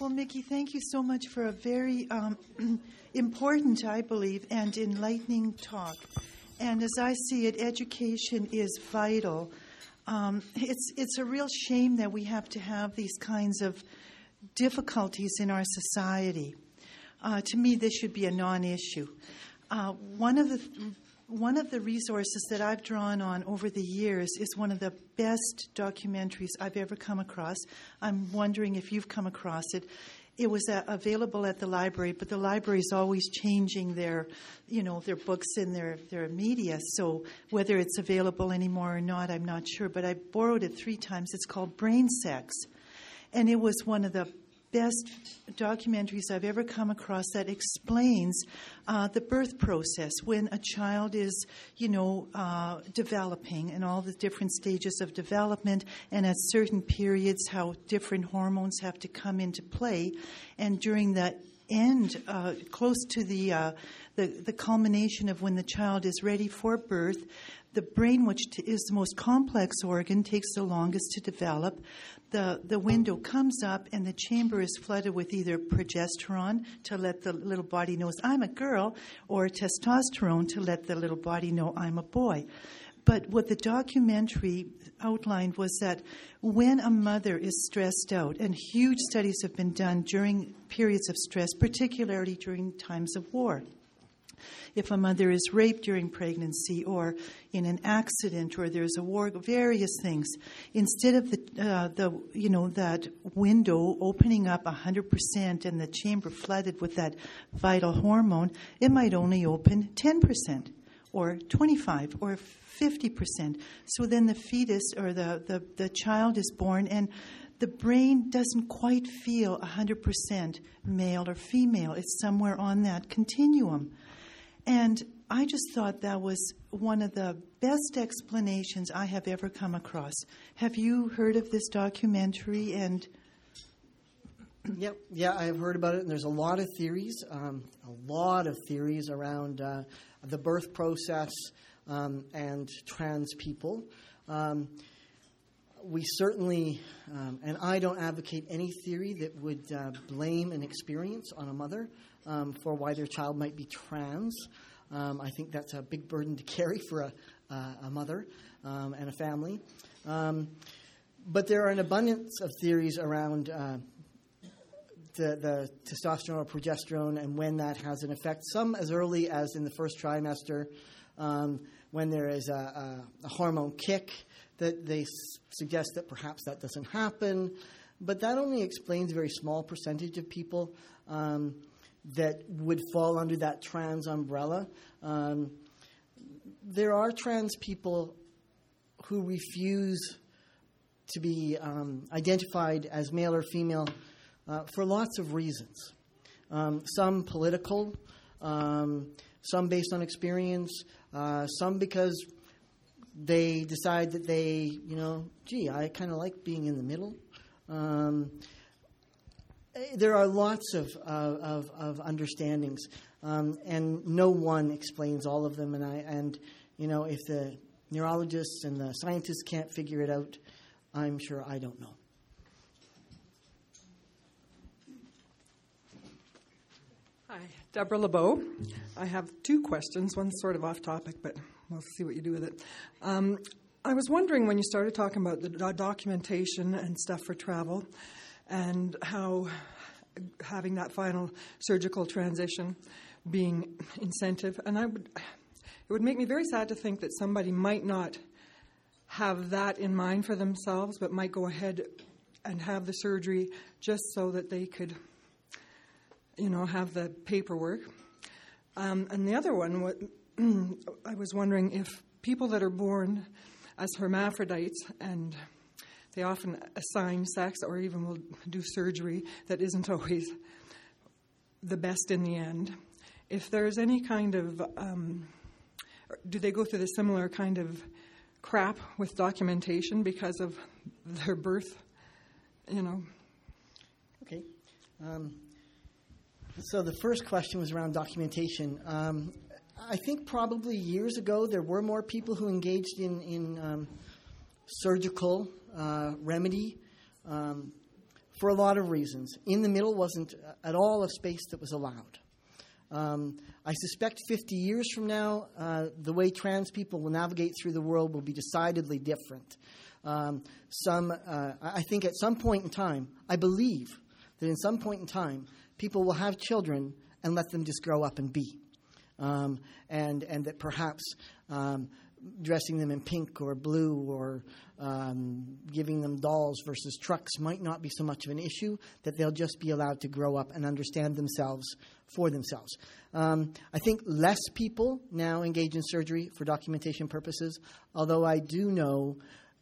Well, Mickey, thank you so much for a very um, important, I believe, and enlightening talk. And as I see it, education is vital. Um, it's it's a real shame that we have to have these kinds of difficulties in our society. Uh, to me, this should be a non-issue. Uh, one of the one of the resources that I've drawn on over the years is one of the best documentaries I've ever come across. I'm wondering if you've come across it. It was uh, available at the library, but the library is always changing their, you know, their books and their their media. So whether it's available anymore or not, I'm not sure. But I borrowed it three times. It's called Brain Sex, and it was one of the best documentaries I've ever come across that explains uh, the birth process when a child is, you know, uh, developing and all the different stages of development, and at certain periods, how different hormones have to come into play. And during the end, uh, close to the, uh, the, the culmination of when the child is ready for birth, the brain, which is the most complex organ, takes the longest to develop the, the window comes up and the chamber is flooded with either progesterone to let the little body know I'm a girl or testosterone to let the little body know I'm a boy. But what the documentary outlined was that when a mother is stressed out, and huge studies have been done during periods of stress, particularly during times of war, if a mother is raped during pregnancy or in an accident or there's a war, various things. Instead of the, uh, the you know, that window opening up 100% and the chamber flooded with that vital hormone, it might only open 10% or 25 or 50%. So then the fetus or the, the, the child is born and the brain doesn't quite feel 100% male or female. It's somewhere on that continuum. And I just thought that was one of the best explanations I have ever come across. Have you heard of this documentary? And Yep, yeah, I've heard about it, and there's a lot of theories, um, a lot of theories around uh, the birth process um, and trans people. Um, we certainly, um, and I don't advocate any theory that would uh, blame an experience on a mother um, for why their child might be trans. Um, I think that's a big burden to carry for a, uh, a mother um, and a family. Um, but there are an abundance of theories around uh, the, the, testosterone or progesterone and when that has an effect. Some as early as in the first trimester, um, when there is a, a, a hormone kick, that they suggest that perhaps that doesn't happen. But that only explains a very small percentage of people. Um, that would fall under that trans umbrella. Um, there are trans people who refuse to be um, identified as male or female uh, for lots of reasons. Um, some political, um, some based on experience, uh, some because they decide that they, you know, gee, I kind of like being in the middle. Um, there are lots of, uh, of, of understandings, um, and no one explains all of them. And I and you know if the neurologists and the scientists can't figure it out, I'm sure I don't know. Hi, Deborah LeBeau. I have two questions. One's sort of off topic, but we'll see what you do with it. Um, I was wondering when you started talking about the documentation and stuff for travel and how having that final surgical transition being incentive. And I would, it would make me very sad to think that somebody might not have that in mind for themselves, but might go ahead and have the surgery just so that they could, you know, have the paperwork. Um, and the other one, I was wondering if people that are born as hermaphrodites and they often assign sex or even will do surgery that isn't always the best in the end. If there's any kind of, um, do they go through the similar kind of crap with documentation because of their birth? You know. Okay. Um, so the first question was around documentation. Um, I think probably years ago there were more people who engaged in in um, surgical uh, remedy um, for a lot of reasons. In the middle wasn't at all a space that was allowed. Um, I suspect 50 years from now, uh, the way trans people will navigate through the world will be decidedly different. Um, some, uh, I think at some point in time, I believe that in some point in time, people will have children and let them just grow up and be. Um, and, and that perhaps um, dressing them in pink or blue or um, giving them dolls versus trucks might not be so much of an issue, that they'll just be allowed to grow up and understand themselves for themselves. Um, I think less people now engage in surgery for documentation purposes, although I do know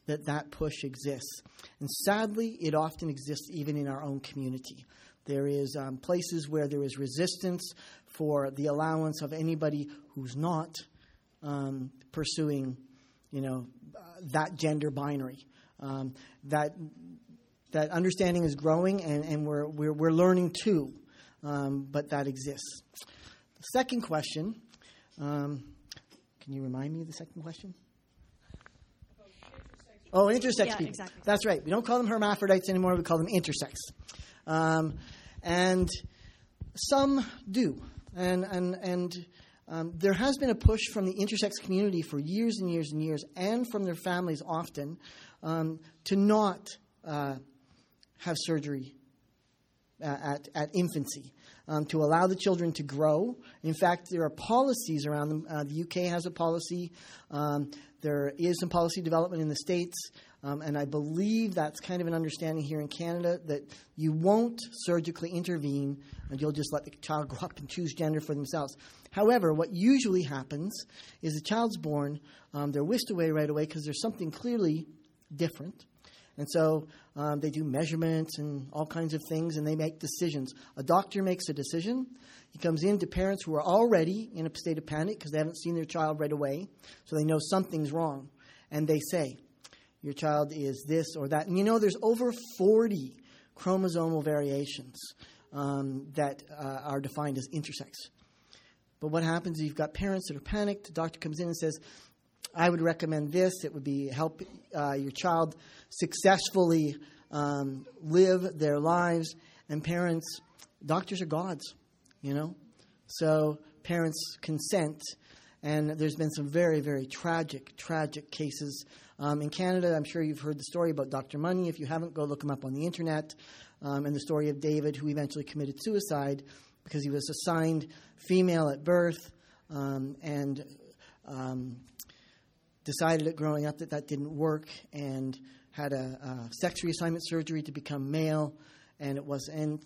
that that push exists. And sadly, it often exists even in our own community. There is um, places where there is resistance for the allowance of anybody who's not um, pursuing, you know, uh, that gender binary. Um, that that understanding is growing, and, and we're, we're, we're learning too, um, but that exists. The second question um, can you remind me of the second question? Oh, intersex Yeah, people. exactly. That's right. We don't call them hermaphrodites anymore. We call them intersex. Um, and some do. And, and, and um, there has been a push from the intersex community for years and years and years, and from their families often, um, to not uh, have surgery uh, at, at infancy, um, to allow the children to grow. In fact, there are policies around them. Uh, the UK has a policy. Um, there is some policy development in the States. Um, and I believe that's kind of an understanding here in Canada that you won't surgically intervene and you'll just let the child grow up and choose gender for themselves. However, what usually happens is the child's born, um, they're whisked away right away because there's something clearly different. And so um, they do measurements and all kinds of things, and they make decisions. A doctor makes a decision. He comes in to parents who are already in a state of panic because they haven't seen their child right away, so they know something's wrong. And they say, Your child is this or that. And you know, there's over 40 chromosomal variations um, that uh, are defined as intersex. But what happens is you've got parents that are panicked. The doctor comes in and says, I would recommend this. It would be help uh, your child successfully um, live their lives. And parents, doctors are gods, you know? So parents consent. And there's been some very, very tragic, tragic cases. Um, in Canada, I'm sure you've heard the story about Dr. Money. If you haven't, go look him up on the internet. Um, and the story of David, who eventually committed suicide because he was assigned female at birth um, and um, decided growing up that that didn't work and had a, a sex reassignment surgery to become male. And it was, and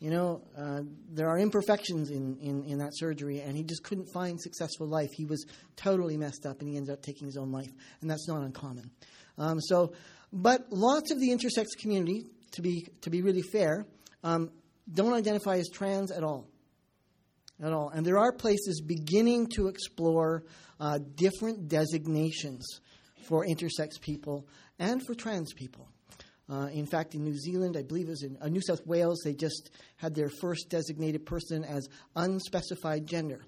you know, uh, there are imperfections in, in, in that surgery, and he just couldn't find successful life. He was totally messed up, and he ended up taking his own life, and that's not uncommon. Um, so, but lots of the intersex community, to be to be really fair, um, don't identify as trans at all, at all. And there are places beginning to explore uh, different designations for intersex people and for trans people. Uh, in fact, in New Zealand, I believe it was in uh, New South Wales, they just had their first designated person as unspecified gender.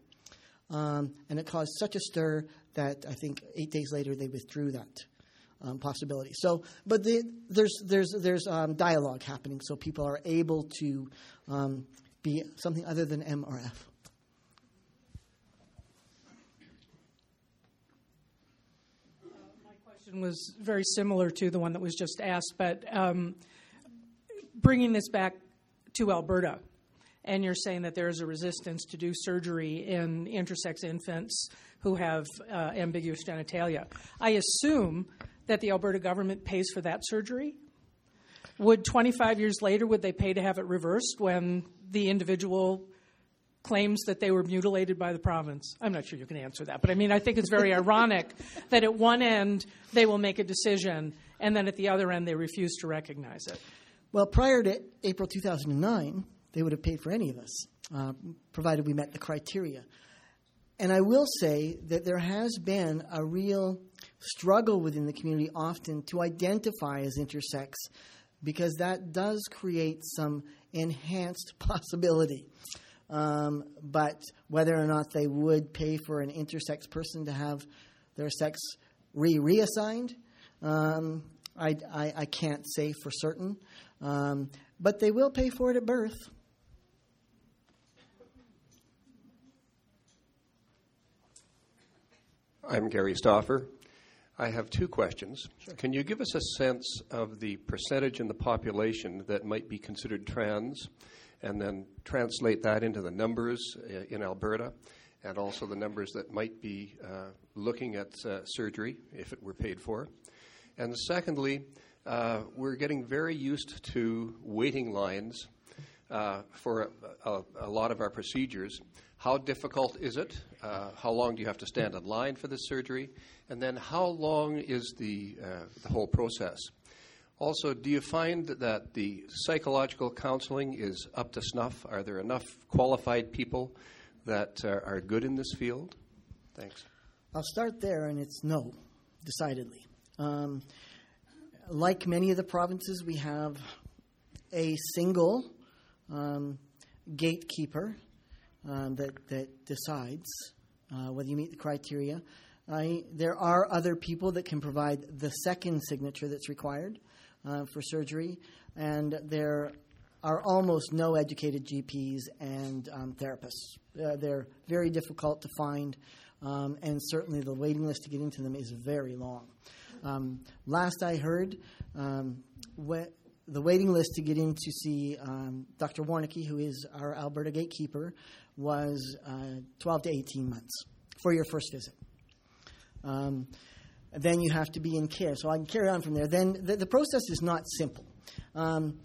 Um, and it caused such a stir that I think eight days later they withdrew that um, possibility. So, but the, there's, there's, there's um, dialogue happening, so people are able to um, be something other than M or F. question was very similar to the one that was just asked, but um, bringing this back to Alberta, and you're saying that there is a resistance to do surgery in intersex infants who have uh, ambiguous genitalia. I assume that the Alberta government pays for that surgery. Would 25 years later, would they pay to have it reversed when the individual claims that they were mutilated by the province? I'm not sure you can answer that, but I mean, I think it's very ironic that at one end they will make a decision, and then at the other end they refuse to recognize it. Well, prior to April 2009, they would have paid for any of us, uh, provided we met the criteria. And I will say that there has been a real struggle within the community often to identify as intersex because that does create some enhanced possibility. Um, but whether or not they would pay for an intersex person to have their sex re reassigned, um, I, I, I, can't say for certain. Um, but they will pay for it at birth. I'm Gary Stauffer. I have two questions. Can you give us a sense of the percentage in the population that might be considered trans, and then translate that into the numbers uh, in Alberta, and also the numbers that might be uh, looking at uh, surgery if it were paid for? And secondly, uh, we're getting very used to waiting lines uh, for a, a, a lot of our procedures. How difficult is it? Uh, how long do you have to stand in line for this surgery? And then how long is the, the whole process? Also, do you find that the psychological counseling is up to snuff? Are there enough qualified people that uh, are good in this field? Thanks. I'll start there, and it's no, decidedly. Um, like many of the provinces, we have a single um, gatekeeper um, that, that decides uh, whether you meet the criteria. I, there are other people that can provide the second signature that's required uh, for surgery, and there are almost no educated GPs and um, therapists. Uh, they're very difficult to find, um, and certainly the waiting list to get into them is very long. Um, last I heard, um, the waiting list to get in to see um, Dr. Warnicki, who is our Alberta gatekeeper, was uh, 12 to 18 months for your first visit. Then you have to be in care. So I can carry on from there. Then the, the process is not simple. Um,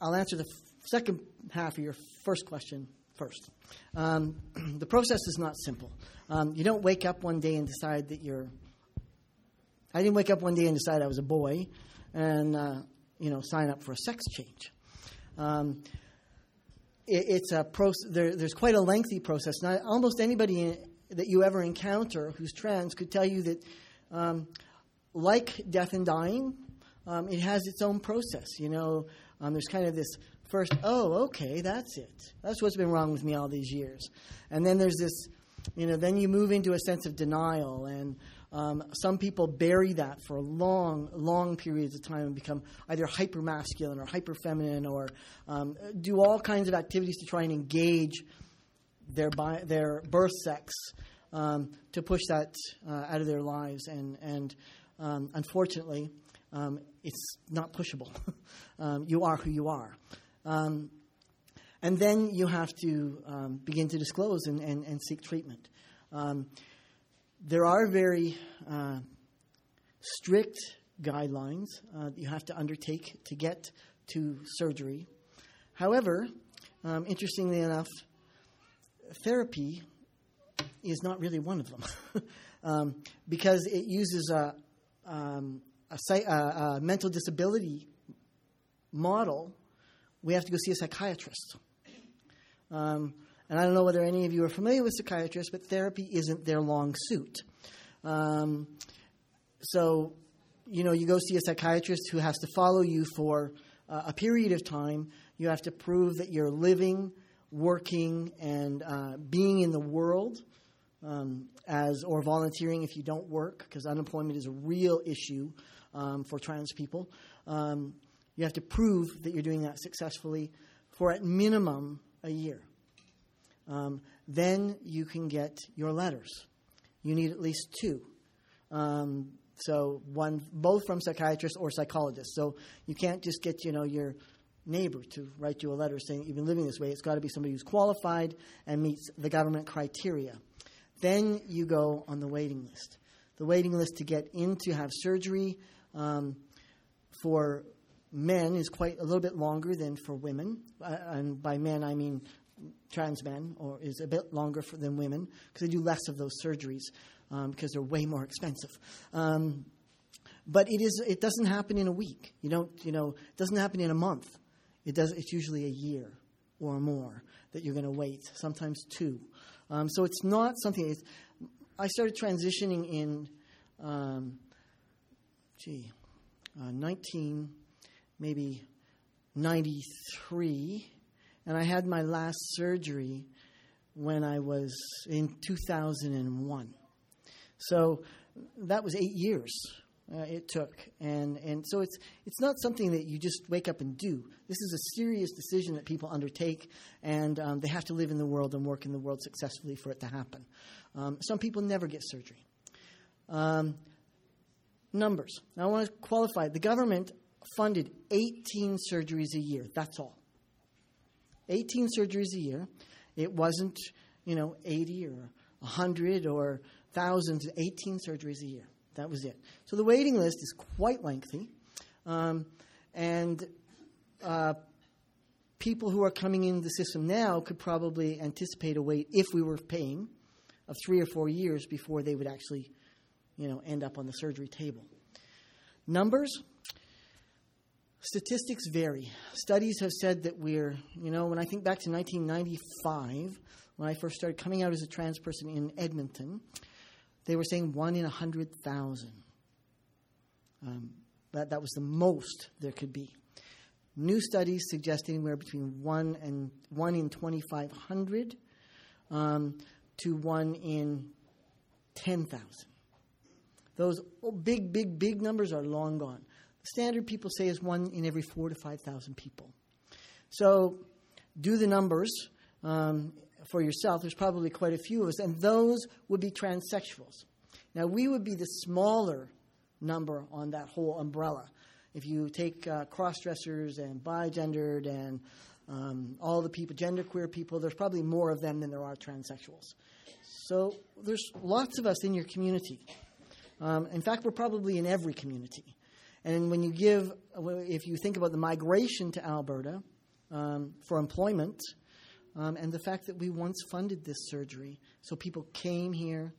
I'll answer the f- second half of your first question first. Um, the process is not simple. Um, you don't wake up one day and decide that you're. I didn't wake up one day and decide I was a boy, and uh, you know sign up for a sex change. Um, it, it's a process. There, there's quite a lengthy process. Almost anybody in, that you ever encounter who's trans could tell you that, um, like death and dying, um, it has its own process. You know, um, there's kind of this first, oh, okay, that's it. That's what's been wrong with me all these years. And then there's this, you know, then you move into a sense of denial and um, some people bury that for long, long periods of time and become either hyper masculine or hyper feminine or um, do all kinds of activities to try and engage their, bi- their birth sex um, to push that uh, out of their lives. And, and um, unfortunately, um, it's not pushable. Um, you are who you are. and then you have to begin to disclose and, and, and seek treatment. Um, there are very uh, strict guidelines uh, that you have to undertake to get to surgery. However, um, interestingly enough, therapy is not really one of them um, because it uses a, um, a, a, mental disability model. We have to go see a psychiatrist. Um, and I don't know whether any of you are familiar with psychiatrists, but therapy isn't their long suit. Um, so, you know, you go see a psychiatrist who has to follow you for uh, a period of time. You have to prove that you're living, working, and uh, being in the world. Um, as or volunteering if you don't work, because unemployment is a real issue um, for trans people. Um, you have to prove that you're doing that successfully for at minimum a year um, then you can get your letters. You need at least two. Um, so one, both from psychiatrists or psychologists. So you can't just get you know your neighbor to write you a letter saying you've been living this way. It's got to be somebody who's qualified and meets the government criteria. Then you go on the waiting list. The waiting list to get in to have surgery um, for men is quite a little bit longer than for women. Uh, and by men, I mean trans men or is a bit longer for, than women because they do less of those surgeries um, because they're way more expensive. Um, but it is it doesn't happen in a week. You don't you know it doesn't happen in a month. It does. It's usually a year or more that you're going to wait. Sometimes two. Um, so it's not something. It's, I started transitioning in, um, gee, uh, 19, maybe 93 and I had my last surgery when I was in 2001. So that was eight years uh, it took, and and so it's it's not something that you just wake up and do. This is a serious decision that people undertake, and um, they have to live in the world and work in the world successfully for it to happen. Um, some people never get surgery. Um, numbers. Now I want to qualify. The government funded 18 surgeries a year. That's all. 18 surgeries a year. It wasn't, you know, 80 or 100 or thousands. 18 surgeries a year. That was it. So the waiting list is quite lengthy. Um, and uh, people who are coming into the system now could probably anticipate a wait, if we were paying, of three or four years before they would actually, you know, end up on the surgery table. Numbers, statistics vary. Studies have said that we're, you know, when I think back to 1995, when I first started coming out as a trans person in Edmonton, they were saying one in a 100,000. Um, that, that was the most there could be. New studies suggest anywhere between 1 and 1 in 2,500 um, to 1 in 10,000. Those big, big, big numbers are long gone. The standard people say is 1 in every 4 to 5,000 people. So do the numbers. Um, for yourself, there's probably quite a few of us, and those would be transsexuals. Now, we would be the smaller number on that whole umbrella. If you take uh, cross dressers and bigendered and um, all the people, genderqueer people, there's probably more of them than there are transsexuals. So there's lots of us in your community. Um, in fact, we're probably in every community. And when you give, if you think about the migration to Alberta um, for employment, um, and the fact that we once funded this surgery. So people came here,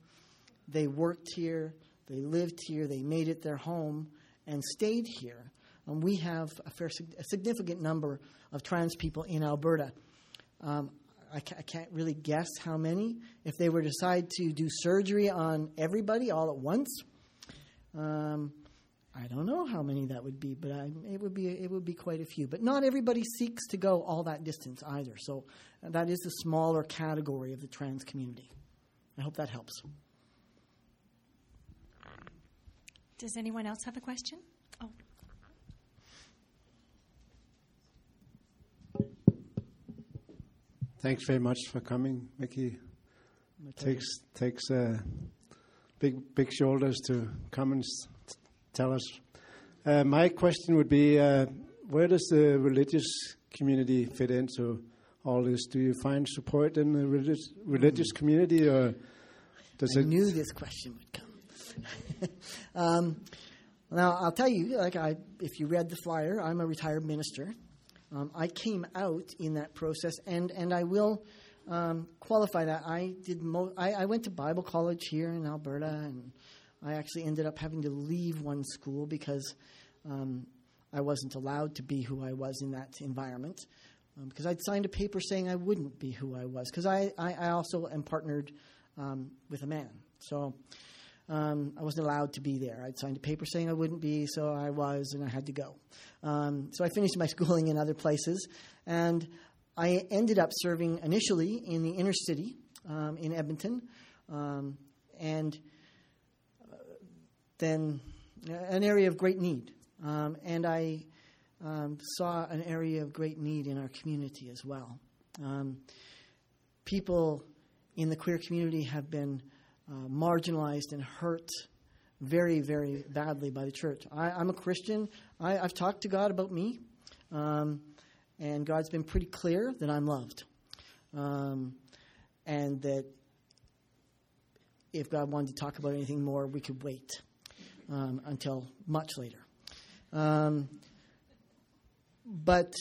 they worked here, they lived here, they made it their home, and stayed here. Um, we have a, fair, a significant number of trans people in Alberta. Um, I, ca- I, can't really guess how many. If they were to decide to do surgery on everybody all at once, um, I don't know how many that would be, but I, it would be it would be quite a few. But not everybody seeks to go all that distance either. So that is the smaller category of the trans community. I hope that helps. Does anyone else have a question? Oh. Thanks very much for coming, Mickey. Takes takes uh, big big shoulders to come and tell us. Uh, my question would be uh, where does the religious community fit into all this? Do you find support in the religious, religious community, or does I it? knew this question would come. um, now, I'll tell you, like I, if you read the flyer, I'm a retired minister. Um, I came out in that process, and, and I will um, qualify that. I did. Mo- I, I went to Bible college here in Alberta, and I actually ended up having to leave one school because um, I wasn't allowed to be who I was in that environment. Um, because I'd signed a paper saying I wouldn't be who I was. Because I, I, I, also am partnered um, with a man. So um, I wasn't allowed to be there. I'd signed a paper saying I wouldn't be, so I was, and I had to go. Um, so I finished my schooling in other places. And I ended up serving initially in the inner city um, in Edmonton. And then an area of great need. Um, and I um, saw an area of great need in our community as well. Um, people in the queer community have been uh, marginalized and hurt very, very badly by the church. I, am a Christian. I, have talked to God about me, um, and God's been pretty clear that I'm loved. Um, and that if God wanted to talk about anything more, we could wait um, until much later. Um, but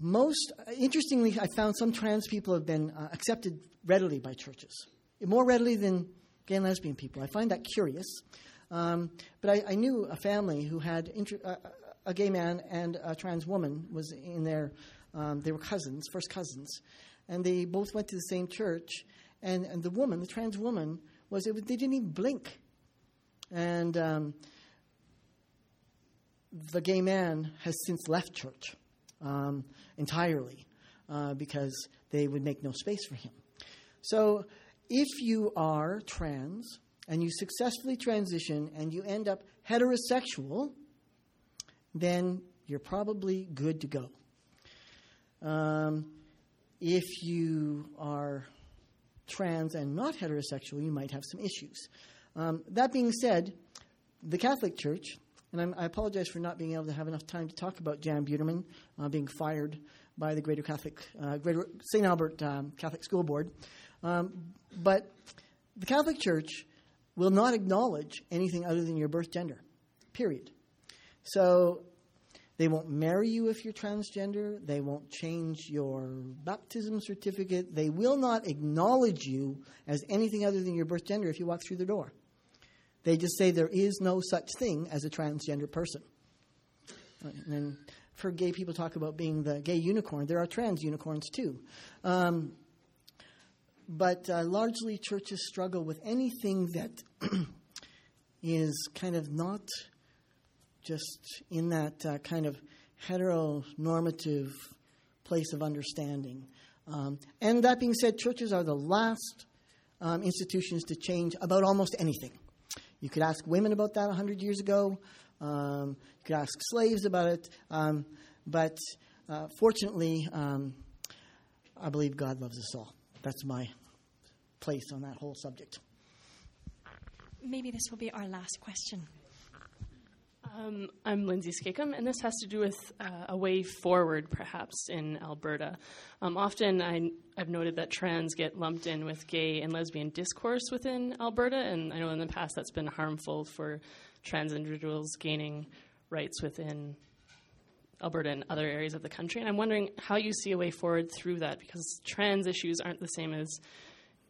most interestingly, I found some trans people have been uh, accepted readily by churches, more readily than gay and lesbian people. I find that curious. Um, but I, I, knew a family who had inter- uh, a gay man and a trans woman was in their. Um, they were cousins, first cousins, and they both went to the same church. And, and the woman, the trans woman, was it, they didn't even blink. And um, the gay man has since left church um, entirely uh, because they would make no space for him. So if you are trans and you successfully transition and you end up heterosexual, then you're probably good to go. Um, if you are trans and not heterosexual, you might have some issues. Um, that being said, the Catholic Church, and I'm, i apologize for not being able to have enough time to talk about Jan Buterman uh, being fired by the Greater Catholic, uh, Greater St. Albert um, Catholic School Board, um, but the Catholic Church will not acknowledge anything other than your birth gender, period. So they won't marry you if you're transgender. They won't change your baptism certificate. They will not acknowledge you as anything other than your birth gender if you walk through the door. They just say there is no such thing as a transgender person. And then for gay people talk about being the gay unicorn, there are trans unicorns too. Um, but uh, largely, churches struggle with anything that is kind of not just in that uh, kind of heteronormative place of understanding. Um, and that being said, churches are the last um, institutions to change about almost anything. You could ask women about that 100 years ago. Um, you could ask slaves about it. Um, but uh, fortunately, um, I believe God loves us all. That's my place on that whole subject. Maybe this will be our last question. Um, I'm Lindsay Skakum, and this has to do with uh, a way forward, perhaps, in Alberta. Um, often I, have noted that trans get lumped in with gay and lesbian discourse within Alberta, and I know in the past that's been harmful for trans individuals gaining rights within Alberta and other areas of the country. And I'm wondering how you see a way forward through that, because trans issues aren't the same as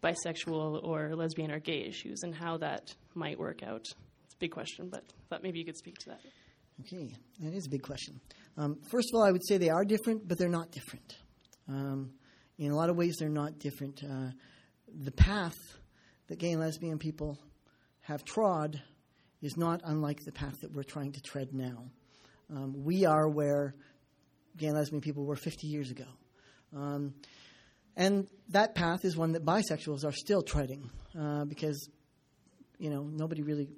bisexual or lesbian or gay issues, and how that might work out big question, but thought maybe you could speak to that. Okay, that is a big question. Um, first of all, I would say they are different, but they're not different. Um, in a lot of ways, they're not different. Uh, the path that gay and lesbian people have trod is not unlike the path that we're trying to tread now. Um, we are where gay and lesbian people were 50 years ago. Um, and that path is one that bisexuals are still treading uh, because, you know, nobody really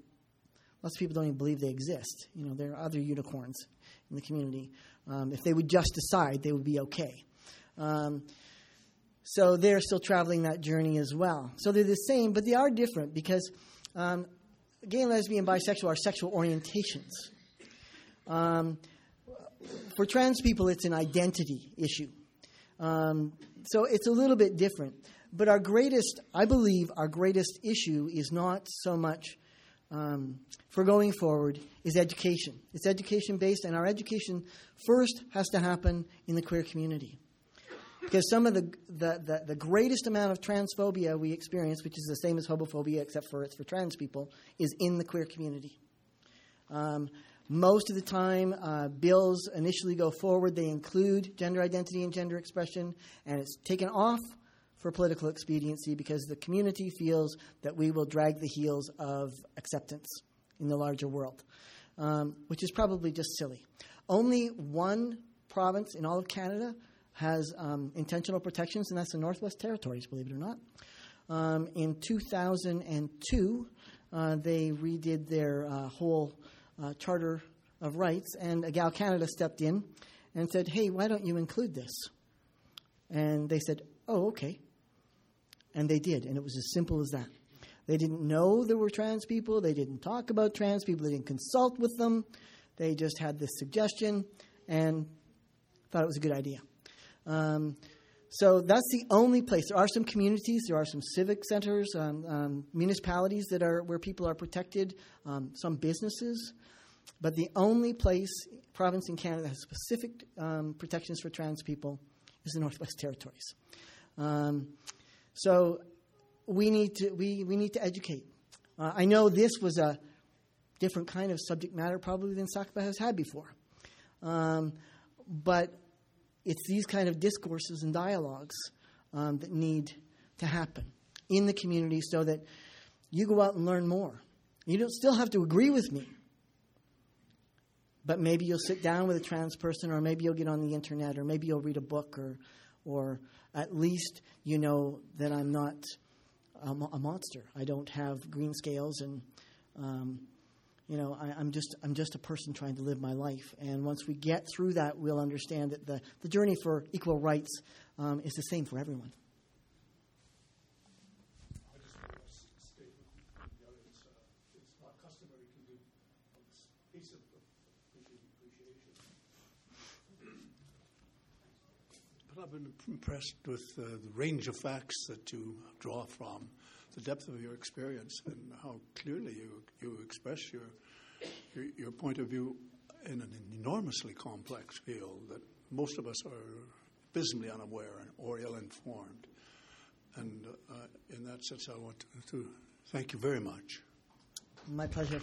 Lots of people don't even believe they exist. You know, there are other unicorns in the community. Um, if they would just decide, they would be okay. Um, so they're still traveling that journey as well. So they're the same, but they are different because um, gay lesbian bisexual are sexual orientations. Um, for trans people, it's an identity issue. Um, so it's a little bit different. But our greatest, I believe, our greatest issue is not so much um, for going forward is education. It's education based, and our education first has to happen in the queer community. Because some of the, the, the, the, greatest amount of transphobia we experience, which is the same as homophobia except for it's for trans people, is in the queer community. Um, most of the time, uh, bills initially go forward, they include gender identity and gender expression, and it's taken off for political expediency because the community feels that we will drag the heels of acceptance in the larger world, um, which is probably just silly. Only one province in all of Canada has um, intentional protections, and that's the Northwest Territories, believe it or not. Um, in 2002, uh, they redid their uh, whole uh, Charter of Rights, and Egale Canada stepped in and said, Hey, why don't you include this? And they said, Oh, okay. And they did, and it was as simple as that. They didn't know there were trans people, they didn't talk about trans people, they didn't consult with them. They just had this suggestion and thought it was a good idea. Um, so that's the only place. There are some communities, there are some civic centers, um, um, municipalities that are where people are protected, um, some businesses, but the only place, province in Canada that has specific um, protections for trans people is the Northwest Territories. So we need to, we, we need to educate. Uh, I know this was a different kind of subject matter probably than SACPA has had before. Um, but it's these kind of discourses and dialogues um, that need to happen in the community so that you go out and learn more. You don't still have to agree with me, but maybe you'll sit down with a trans person, or maybe you'll get on the internet, or maybe you'll read a book, or, or at least you know that I'm not a, a monster. I don't have green scales, and um, you know, I, I'm just I'm just a person trying to live my life. And once we get through that, we'll understand that the, the journey for equal rights um, is the same for everyone. I've been impressed with uh, the range of facts that you draw from, the depth of your experience, and how clearly you, you express your, your, your point of view in an enormously complex field that most of us are abysmally unaware or ill informed. And uh, in that sense, I want to, to thank you very much. My pleasure.